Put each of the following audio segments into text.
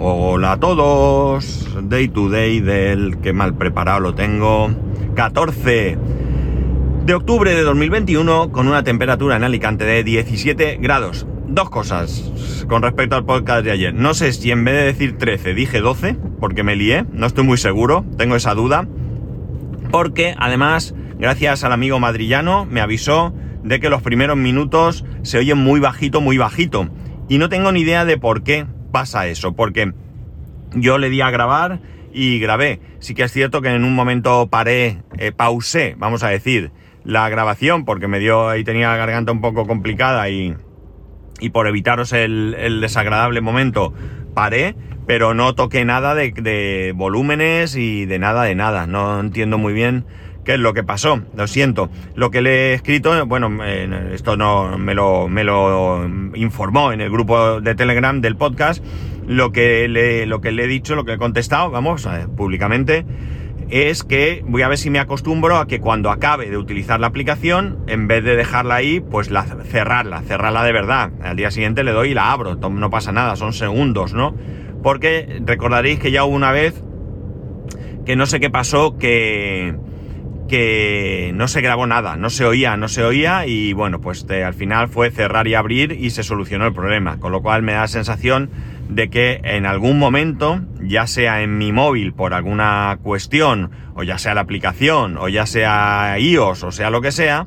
Hola a todos. Day to day del que mal preparado lo tengo. 14 de octubre de 2021 con una temperatura en Alicante de 17 grados. Dos cosas con respecto al podcast de ayer. No sé si en vez de decir 13 dije 12 porque me lié. No estoy muy seguro. Tengo esa duda. Porque además, gracias al amigo madrillano, me avisó de que los primeros minutos se oyen muy bajito, muy bajito. Y no tengo ni idea de por qué pasa eso, porque yo le di a grabar y grabé. Sí que es cierto que en un momento paré, eh, pausé, vamos a decir, la grabación porque me dio ahí tenía la garganta un poco complicada y, y por evitaros el, el, desagradable momento paré, pero no toqué nada de, de, volúmenes y de nada de nada. No entiendo muy bien qué es lo que pasó. Lo siento. Lo que le he escrito, bueno, eh, esto no me lo, me lo informó en el grupo de Telegram del podcast. Lo que le, lo que le he dicho, lo que he contestado, vamos, eh, públicamente, es que voy a ver si me acostumbro a que cuando acabe de utilizar la aplicación, en vez de dejarla ahí, pues la, cerrarla, cerrarla de verdad. Al día siguiente le doy y la abro, no pasa nada, son segundos, ¿no? Porque recordaréis que ya hubo una vez que no sé qué pasó, que, que no se grabó nada, no se oía, no se oía y bueno, pues te, al final fue cerrar y abrir y se solucionó el problema, con lo cual me da la sensación de que en algún momento, ya sea en mi móvil por alguna cuestión, o ya sea la aplicación, o ya sea iOS, o sea lo que sea,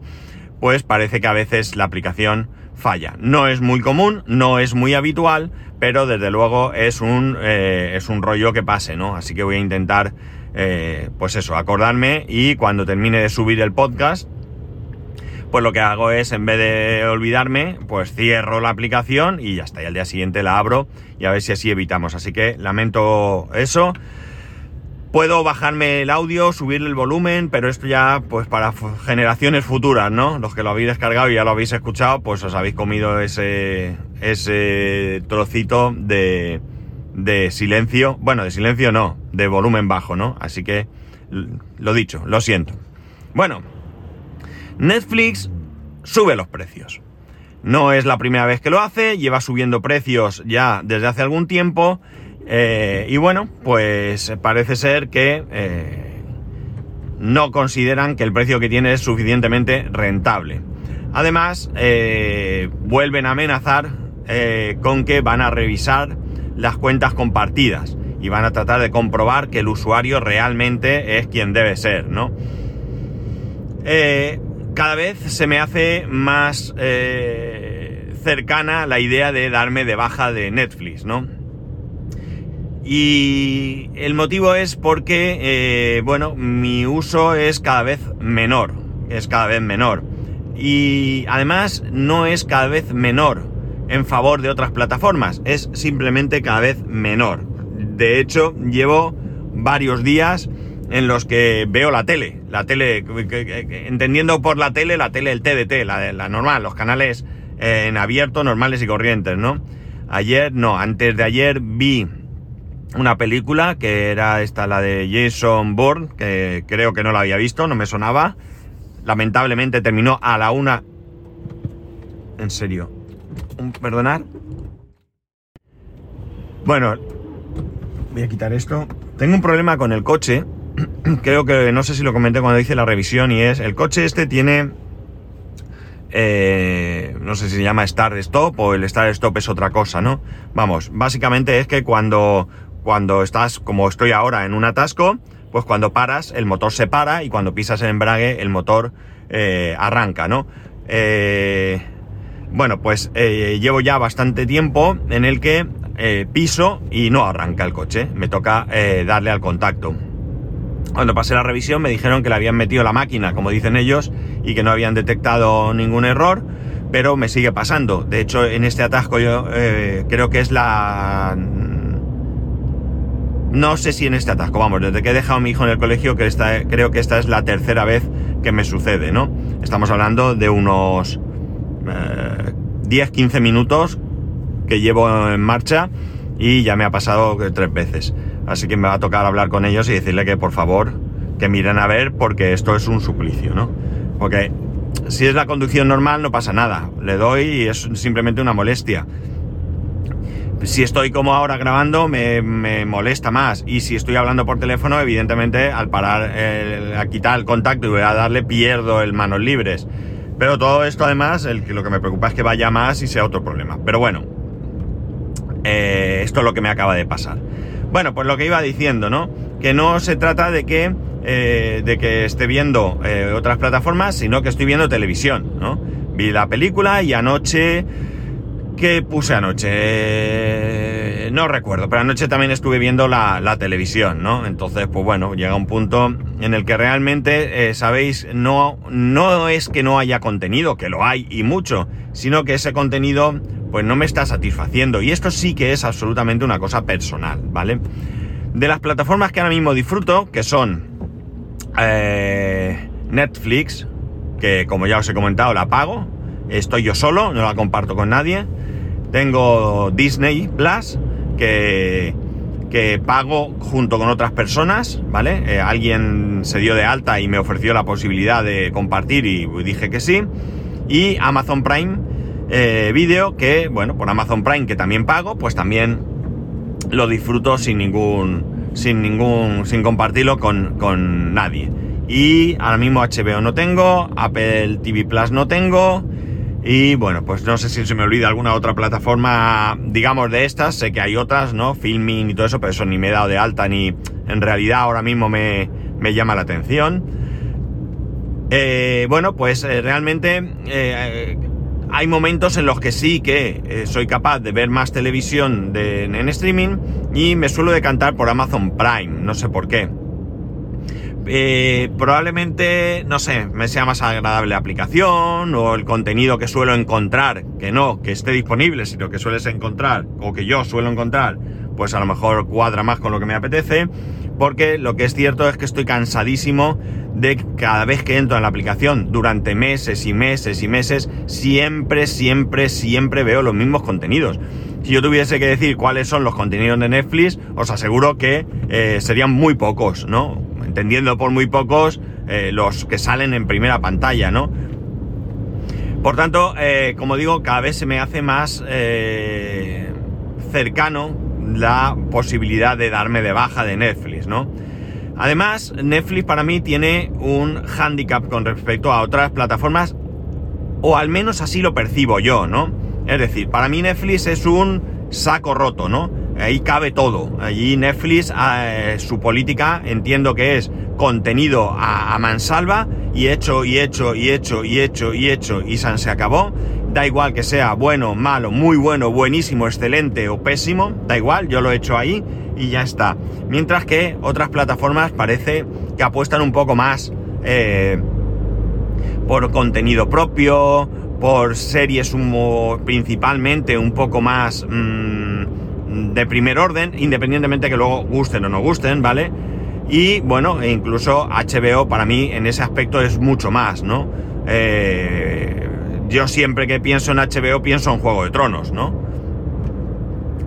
pues parece que a veces la aplicación falla. No es muy común, no es muy habitual, pero desde luego es un, eh, es un rollo que pase, ¿no? Así que voy a intentar eh, pues eso, acordarme y cuando termine de subir el podcast, pues lo que hago es, en vez de olvidarme, pues cierro la aplicación y ya está, y al día siguiente la abro y a ver si así evitamos. Así que lamento eso. Puedo bajarme el audio, subirle el volumen, pero esto ya pues para generaciones futuras, ¿no? Los que lo habéis descargado y ya lo habéis escuchado, pues os habéis comido ese, ese trocito de, de silencio, bueno, de silencio no, de volumen bajo, ¿no? Así que, lo dicho, lo siento. Bueno, Netflix sube los precios. No es la primera vez que lo hace, lleva subiendo precios ya desde hace algún tiempo. Eh, y bueno, pues parece ser que eh, no consideran que el precio que tiene es suficientemente rentable. Además, eh, vuelven a amenazar con que van a revisar las cuentas compartidas y van a tratar de comprobar que el usuario realmente es quien debe ser, ¿no? Eh, cada vez se me hace más eh, cercana la idea de darme de baja de Netflix, ¿no? Y el motivo es porque, eh, bueno, mi uso es cada vez menor, es cada vez menor. Y además no es cada vez menor en favor de otras plataformas, es simplemente cada vez menor. De hecho, llevo varios días en los que veo la tele, la tele, entendiendo por la tele, la tele, el TDT, la, la normal, los canales eh, en abierto, normales y corrientes, ¿no? Ayer, no, antes de ayer vi una película que era esta, la de Jason Bourne, que creo que no la había visto, no me sonaba. Lamentablemente terminó a la una. En serio, perdonar. Bueno, voy a quitar esto. Tengo un problema con el coche. Creo que no sé si lo comenté cuando hice la revisión y es el coche este tiene eh, no sé si se llama Start Stop o el Start Stop es otra cosa, ¿no? Vamos, básicamente es que cuando cuando estás como estoy ahora en un atasco, pues cuando paras el motor se para y cuando pisas el embrague el motor eh, arranca, ¿no? Eh, bueno, pues eh, llevo ya bastante tiempo en el que eh, piso y no arranca el coche. Me toca eh, darle al contacto. Cuando pasé la revisión me dijeron que le habían metido la máquina, como dicen ellos, y que no habían detectado ningún error, pero me sigue pasando. De hecho, en este atasco yo creo que es la... No sé si en este atasco, vamos, desde que he dejado a mi hijo en el colegio, creo que esta es la tercera vez que me sucede, ¿no? Estamos hablando de unos 10-15 minutos que llevo en marcha y ya me ha pasado tres veces. Así que me va a tocar hablar con ellos y decirle que por favor que miren a ver porque esto es un suplicio, ¿no? Porque si es la conducción normal no pasa nada, le doy y es simplemente una molestia. si estoy como ahora grabando me, molesta más y si estoy hablando por teléfono evidentemente al parar a quitar el contacto y a darle pierdo el manos libres pero todo esto además el, lo que me preocupa es que vaya más y sea otro problema. Pero bueno eh, esto es lo que me acaba de pasar. Bueno pues lo que iba diciendo no que no se trata de que eh, de que esté viendo eh, otras plataformas sino que estoy viendo televisión no vi la película y anoche ¿Qué puse anoche? No recuerdo, pero anoche también estuve viendo la, televisión, ¿no? Entonces, pues bueno, llega un punto en el que realmente, eh, sabéis, no, no es que no haya contenido, que lo hay y mucho, sino que ese contenido, pues no me está satisfaciendo. Y esto sí que es absolutamente una cosa personal, ¿vale? De las plataformas que ahora mismo disfruto, que son eh, Netflix, que como ya os he comentado, la pago, estoy yo solo, no la comparto con nadie. Tengo Disney Plus, que, pago junto con otras personas, ¿vale? Eh, alguien se dio de alta y me ofreció la posibilidad de compartir y dije que sí. Y Amazon Prime eh, Video, que, bueno, por Amazon Prime, que también pago, pues también lo disfruto sin ningún, sin ningún, sin compartirlo con, con nadie. Y ahora mismo HBO no tengo, Apple TV Plus no tengo, y bueno, pues no sé si se me olvida alguna otra plataforma, digamos, de estas. Sé que hay otras, ¿no? Filming y todo eso, pero eso ni me he dado de alta ni en realidad ahora mismo me, llama la atención. Eh, bueno, pues eh, realmente eh, hay momentos en los que sí que soy capaz de ver más televisión en streaming y me suelo decantar por Amazon Prime, no sé por qué. Eh, probablemente, no sé, me sea más agradable la aplicación o el contenido que suelo encontrar, que no, que esté disponible, sino que sueles encontrar o que yo suelo encontrar, pues a lo mejor cuadra más con lo que me apetece, porque lo que es cierto es que estoy cansadísimo de cada vez que entro en la aplicación durante meses y meses y meses, siempre, siempre, siempre veo los mismos contenidos. Si yo tuviese que decir cuáles son los contenidos de Netflix, os aseguro que eh, serían muy pocos, ¿no? Entendiendo por muy pocos eh, los que salen en primera pantalla, ¿no? Por tanto, eh, como digo, cada vez se me hace más eh, cercano la posibilidad de darme de baja de Netflix, ¿no? Además, Netflix para mí tiene un handicap con respecto a otras plataformas, o al menos así lo percibo yo, ¿no? Es decir, para mí Netflix es un saco roto, ¿no? Ahí cabe todo. Allí Netflix, eh, su política, entiendo que es contenido a, mansalva y hecho y hecho y hecho y hecho y hecho y se acabó. Da igual que sea bueno, malo, muy bueno, buenísimo, excelente o pésimo, da igual, yo lo he hecho ahí y ya está. Mientras que otras plataformas parece que apuestan un poco más eh, por contenido propio, por series principalmente un poco más... Mm, de primer orden, independientemente que luego gusten o no gusten, ¿vale? Y bueno, e incluso HBO para mí en ese aspecto es mucho más, ¿no? Eh, yo siempre que pienso en HBO pienso en Juego de Tronos, ¿no?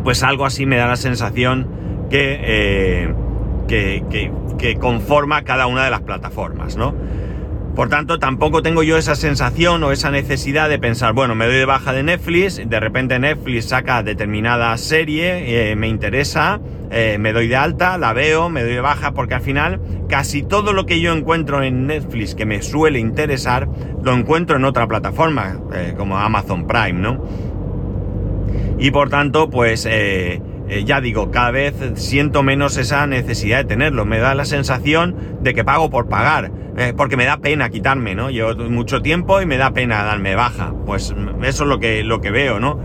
Pues algo así me da la sensación que, eh, que, que, que conforma cada una de las plataformas, ¿no? Por tanto, tampoco tengo yo esa sensación o esa necesidad de pensar, bueno, me doy de baja de Netflix, de repente Netflix saca determinada serie, eh, me interesa, eh, me doy de alta, la veo, me doy de baja, porque al final casi todo lo que yo encuentro en Netflix que me suele interesar, lo encuentro en otra plataforma, eh, como Amazon Prime, ¿no? Y por tanto, pues... ya digo, cada vez siento menos esa necesidad de tenerlo. Me da la sensación de que pago por pagar. Eh, porque me da pena quitarme, ¿no? Llevo mucho tiempo y me da pena darme baja. Pues eso es lo que, lo que veo, ¿no?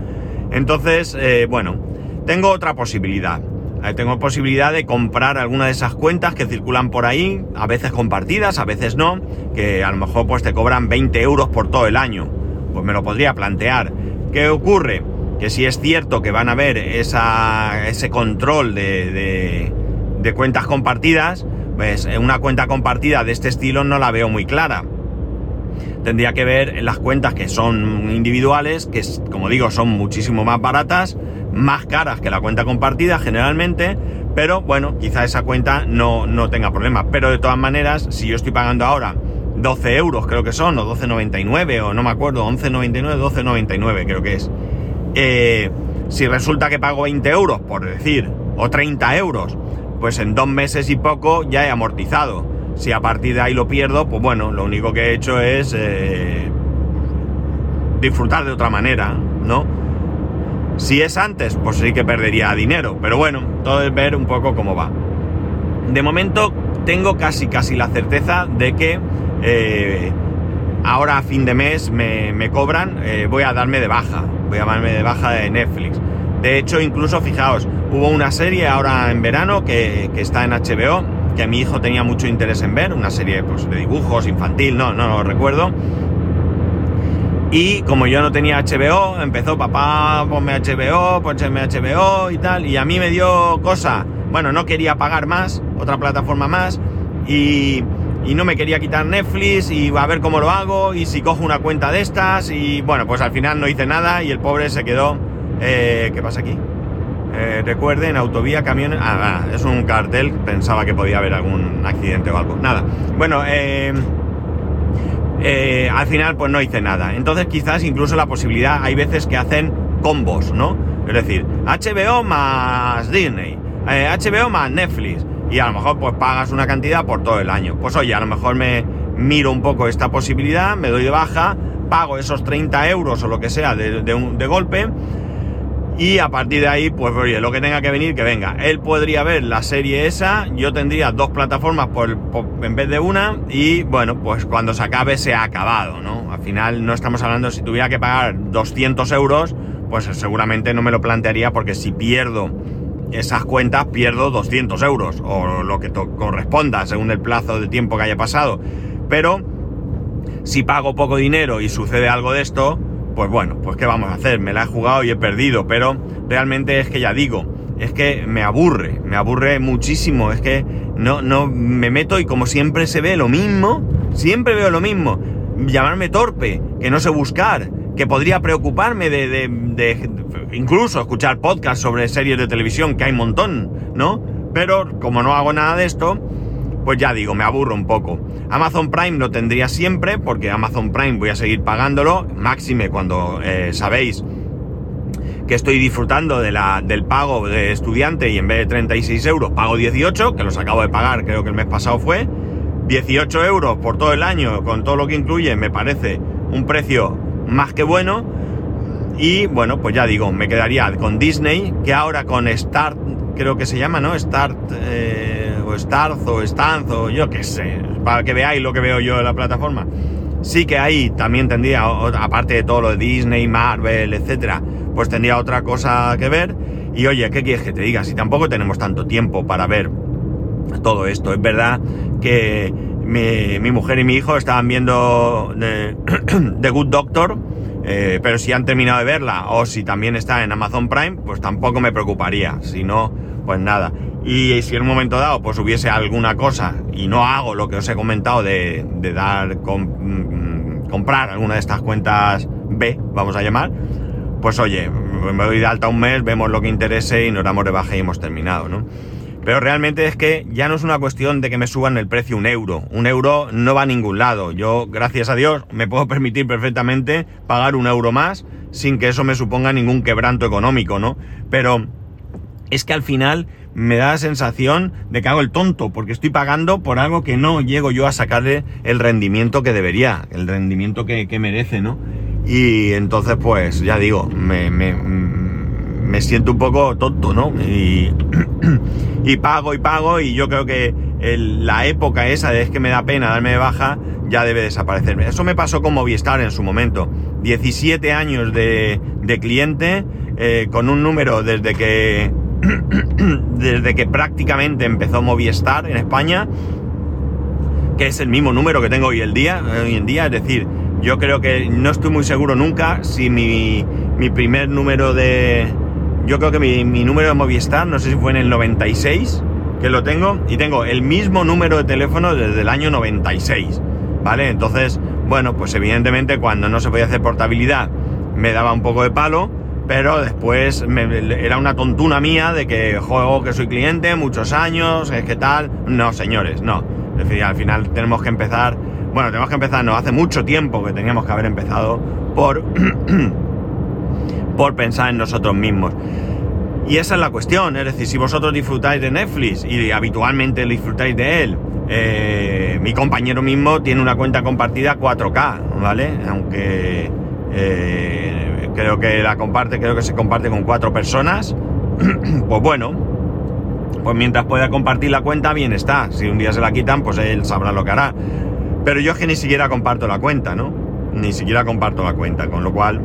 Entonces, eh, bueno, tengo otra posibilidad. Eh, tengo posibilidad de comprar alguna de esas cuentas que circulan por ahí, a veces compartidas, a veces no, que a lo mejor pues te cobran 20 euros por todo el año. Pues me lo podría plantear. ¿Qué ocurre? Que si es cierto que van a haber esa, ese control de, cuentas compartidas, pues una cuenta compartida de este estilo no la veo muy clara. Tendría que ver las cuentas que son individuales, que como digo son muchísimo más baratas, más caras que la cuenta compartida generalmente, pero bueno, quizá esa cuenta no, no tenga problemas. Pero de todas maneras, si yo estoy pagando ahora 12 euros creo que son, o 12,99, o no me acuerdo, 11,99, 12,99 creo que es. Eh, si resulta que pago 20 euros, por decir, o 30 euros, pues en dos meses y poco ya he amortizado. Si a partir de ahí lo pierdo, pues bueno, lo único que he hecho es eh, disfrutar de otra manera, ¿no? Si es antes, pues sí que perdería dinero, pero bueno, todo es ver un poco cómo va. De momento tengo casi casi la certeza de que eh, ahora a fin de mes me, cobran, eh, voy a darme de baja, voy a darme de baja de Netflix. De hecho, incluso fijaos, hubo una serie ahora en verano que, está en HBO, que mi hijo tenía mucho interés en ver, una serie pues, de dibujos, infantil, no, no lo recuerdo. Y como yo no tenía HBO, empezó papá, ponme HBO, ponme HBO y tal. Y a mí me dio cosa. Bueno, no quería pagar más, otra plataforma más. Y, y no me quería quitar Netflix y a ver cómo lo hago y si cojo una cuenta de estas y bueno, pues al final no hice nada y el pobre se quedó... Eh, ¿Qué pasa aquí? Eh, recuerden, autovía, camiones... Ah, es un cartel, pensaba que podía haber algún accidente o algo. Nada. Bueno, eh, al final pues no hice nada. Entonces quizás incluso la posibilidad, hay veces que hacen combos, ¿no? Es decir, HBO más Disney, HBO más Netflix y a lo mejor pues pagas una cantidad por todo el año. Pues oye, a lo mejor me miro un poco esta posibilidad, me doy de baja, pago esos 30 euros o lo que sea de, de, golpe y a partir de ahí pues oye, lo que tenga que venir, que venga. Él podría ver la serie esa, yo tendría dos plataformas por, en vez de una y bueno, pues cuando se acabe se ha acabado, ¿no? Al final no estamos hablando, si tuviera que pagar 200 euros, pues seguramente no me lo plantearía porque si pierdo esas cuentas pierdo 200 euros o lo que corresponda según el plazo de tiempo que haya pasado. Pero si pago poco dinero y sucede algo de esto, pues bueno, pues qué vamos a hacer, me la he jugado y he perdido, pero realmente es que ya digo, es que me aburre, me aburre muchísimo, es que no, no me meto y como siempre se ve lo mismo, siempre veo lo mismo, llamarme torpe, que no sé buscar, que podría preocuparme de, de, incluso escuchar podcasts sobre series de televisión, que hay un montón, ¿no? Pero como no hago nada de esto, pues ya digo, me aburro un poco. Amazon Prime lo tendría siempre, porque Amazon Prime voy a seguir pagándolo, máxime cuando eh, sabéis que estoy disfrutando de la, del pago de estudiante y en vez de 36 euros pago 18, que los acabo de pagar, creo que el mes pasado fue. 18 euros por todo el año, con todo lo que incluye, me parece un precio más que bueno. Y bueno, pues ya digo, me quedaría con Disney, que ahora con Start, creo que se llama, ¿no? Start, eh, o Start, o Stanz, o yo qué sé, para que veáis lo que veo yo en la plataforma. Sí que ahí también tendría, aparte de todo lo de Disney, Marvel, etcétera, pues tendría otra cosa que ver. Y oye, ¿qué quieres que te diga? Si tampoco tenemos tanto tiempo para ver todo esto. Es verdad que mi, mujer y mi hijo estaban viendo The, Good Doctor, eh, pero si han terminado de verla o si también está en Amazon Prime, pues tampoco me preocuparía. Si no, pues nada. Y si en un momento dado pues hubiese alguna cosa y no hago lo que os he comentado de, dar mm, comprar alguna de estas cuentas B, vamos a llamar, pues oye, me doy de alta un mes, vemos lo que interese y nos damos de baja y hemos terminado, ¿no? Pero realmente es que ya no es una cuestión de que me suban el precio un euro. Un euro no va a ningún lado. Yo, gracias a Dios, me puedo permitir perfectamente pagar un euro más sin que eso me suponga ningún quebranto económico, ¿no? Pero es que al final me da la sensación de que hago el tonto, porque estoy pagando por algo que no llego yo a sacarle el rendimiento que debería, el rendimiento que, merece, ¿no? Y entonces, pues, ya digo, me, me me siento un poco tonto, ¿no? Y, y pago y pago y yo creo que la época esa de es que me da pena darme de baja ya debe desaparecerme. Eso me pasó con Movistar en su momento. 17 años de, cliente eh, con un número desde que desde que prácticamente empezó Movistar en España, que es el mismo número que tengo hoy, el día, hoy en día, es decir, yo creo que no estoy muy seguro nunca si mi, mi primer número de, yo creo que mi, número de Movistar, no sé si fue en el 96, que lo tengo, y tengo el mismo número de teléfono desde el año 96, ¿vale? Entonces, bueno, pues evidentemente cuando no se podía hacer portabilidad me daba un poco de palo, pero después era una tontuna mía de que juego que soy cliente, muchos años, es que tal. No, señores, no. Es decir, al final tenemos que empezar, bueno, tenemos que empezar, no, hace mucho tiempo que teníamos que haber empezado por por pensar en nosotros mismos. Y esa es la cuestión, es decir, si vosotros disfrutáis de Netflix y habitualmente disfrutáis de él, eh, mi compañero mismo tiene una cuenta compartida 4K, ¿vale? Aunque eh, creo que la comparte, creo que se comparte con cuatro personas. pues bueno, pues mientras pueda compartir la cuenta, bien está. Si un día se la quitan, pues él sabrá lo que hará. Pero yo es que ni siquiera comparto la cuenta, ¿no? Ni siquiera comparto la cuenta, con lo cual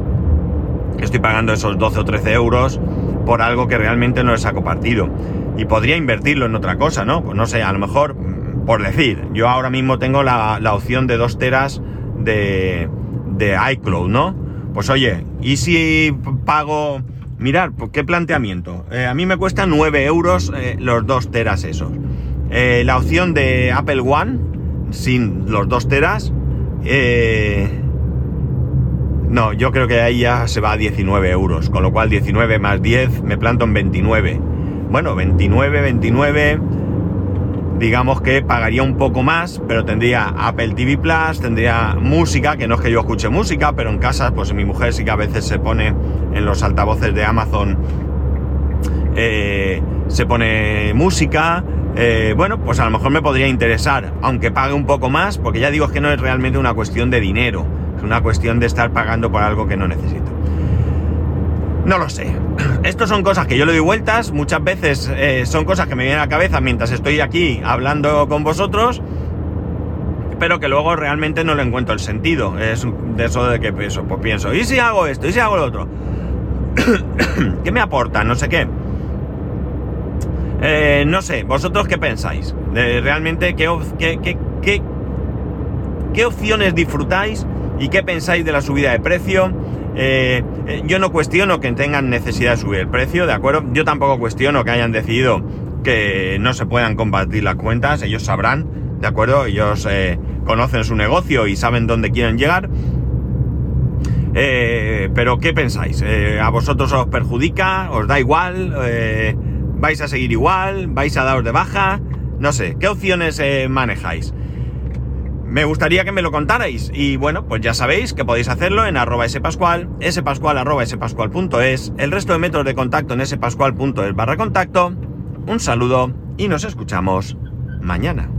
estoy pagando esos 12 o 13 euros por algo que realmente no les ha compartido. Y podría invertirlo en otra cosa, ¿no? Pues no sé, a lo mejor, mm, por decir, yo ahora mismo tengo la, opción de 2 teras de, de iCloud, ¿no? Pues oye, ¿y si pago... Mirar, pues, ¿qué planteamiento? Eh, a mí me cuesta 9 euros eh, los 2 teras esos. Eh, la opción de Apple One, sin los 2 teras, no, yo creo que ahí ya se va a 19 euros, con lo cual 19 más 10 me planto en 29. Bueno, 29, 29, digamos que pagaría un poco más, pero tendría Apple TV Plus, tendría música, que no es que yo escuche música, pero en casa, pues mi mujer sí que a veces se pone en los altavoces de Amazon, eh, se pone música. Eh, bueno, pues a lo mejor me podría interesar, aunque pague un poco más, porque ya digo que no es realmente una cuestión de dinero una cuestión de estar pagando por algo que no necesito. No lo sé. Estos son cosas que yo le doy vueltas. Muchas veces eh, son cosas que me vienen a la cabeza mientras estoy aquí hablando con vosotros. Pero que luego realmente no le encuentro el sentido. Es de eso de que pienso, pues pienso, ¿y si hago esto? ¿Y si hago lo otro? ¿Qué me aporta? No sé qué. Eh, no sé, ¿vosotros qué pensáis? Realmente qué, qué, qué, qué opciones disfrutáis ¿Y qué pensáis de la subida de precio? Eh, eh, yo no cuestiono que tengan necesidad de subir el precio, ¿de acuerdo? Yo tampoco cuestiono que hayan decidido que no se puedan compartir las cuentas, ellos sabrán, ¿de acuerdo? Ellos eh, conocen su negocio y saben dónde quieren llegar. pero ¿qué pensáis? ¿A vosotros os perjudica? ¿Os da igual? ¿Vais a seguir igual? ¿Vais a daros de baja? No sé, ¿qué opciones manejáis? Me gustaría que me lo contarais y bueno, pues ya sabéis que podéis hacerlo en arroba spascual, spascual arroba spascual.es, el resto de métodos de contacto en spascual.es barra contacto. Un saludo y nos escuchamos mañana.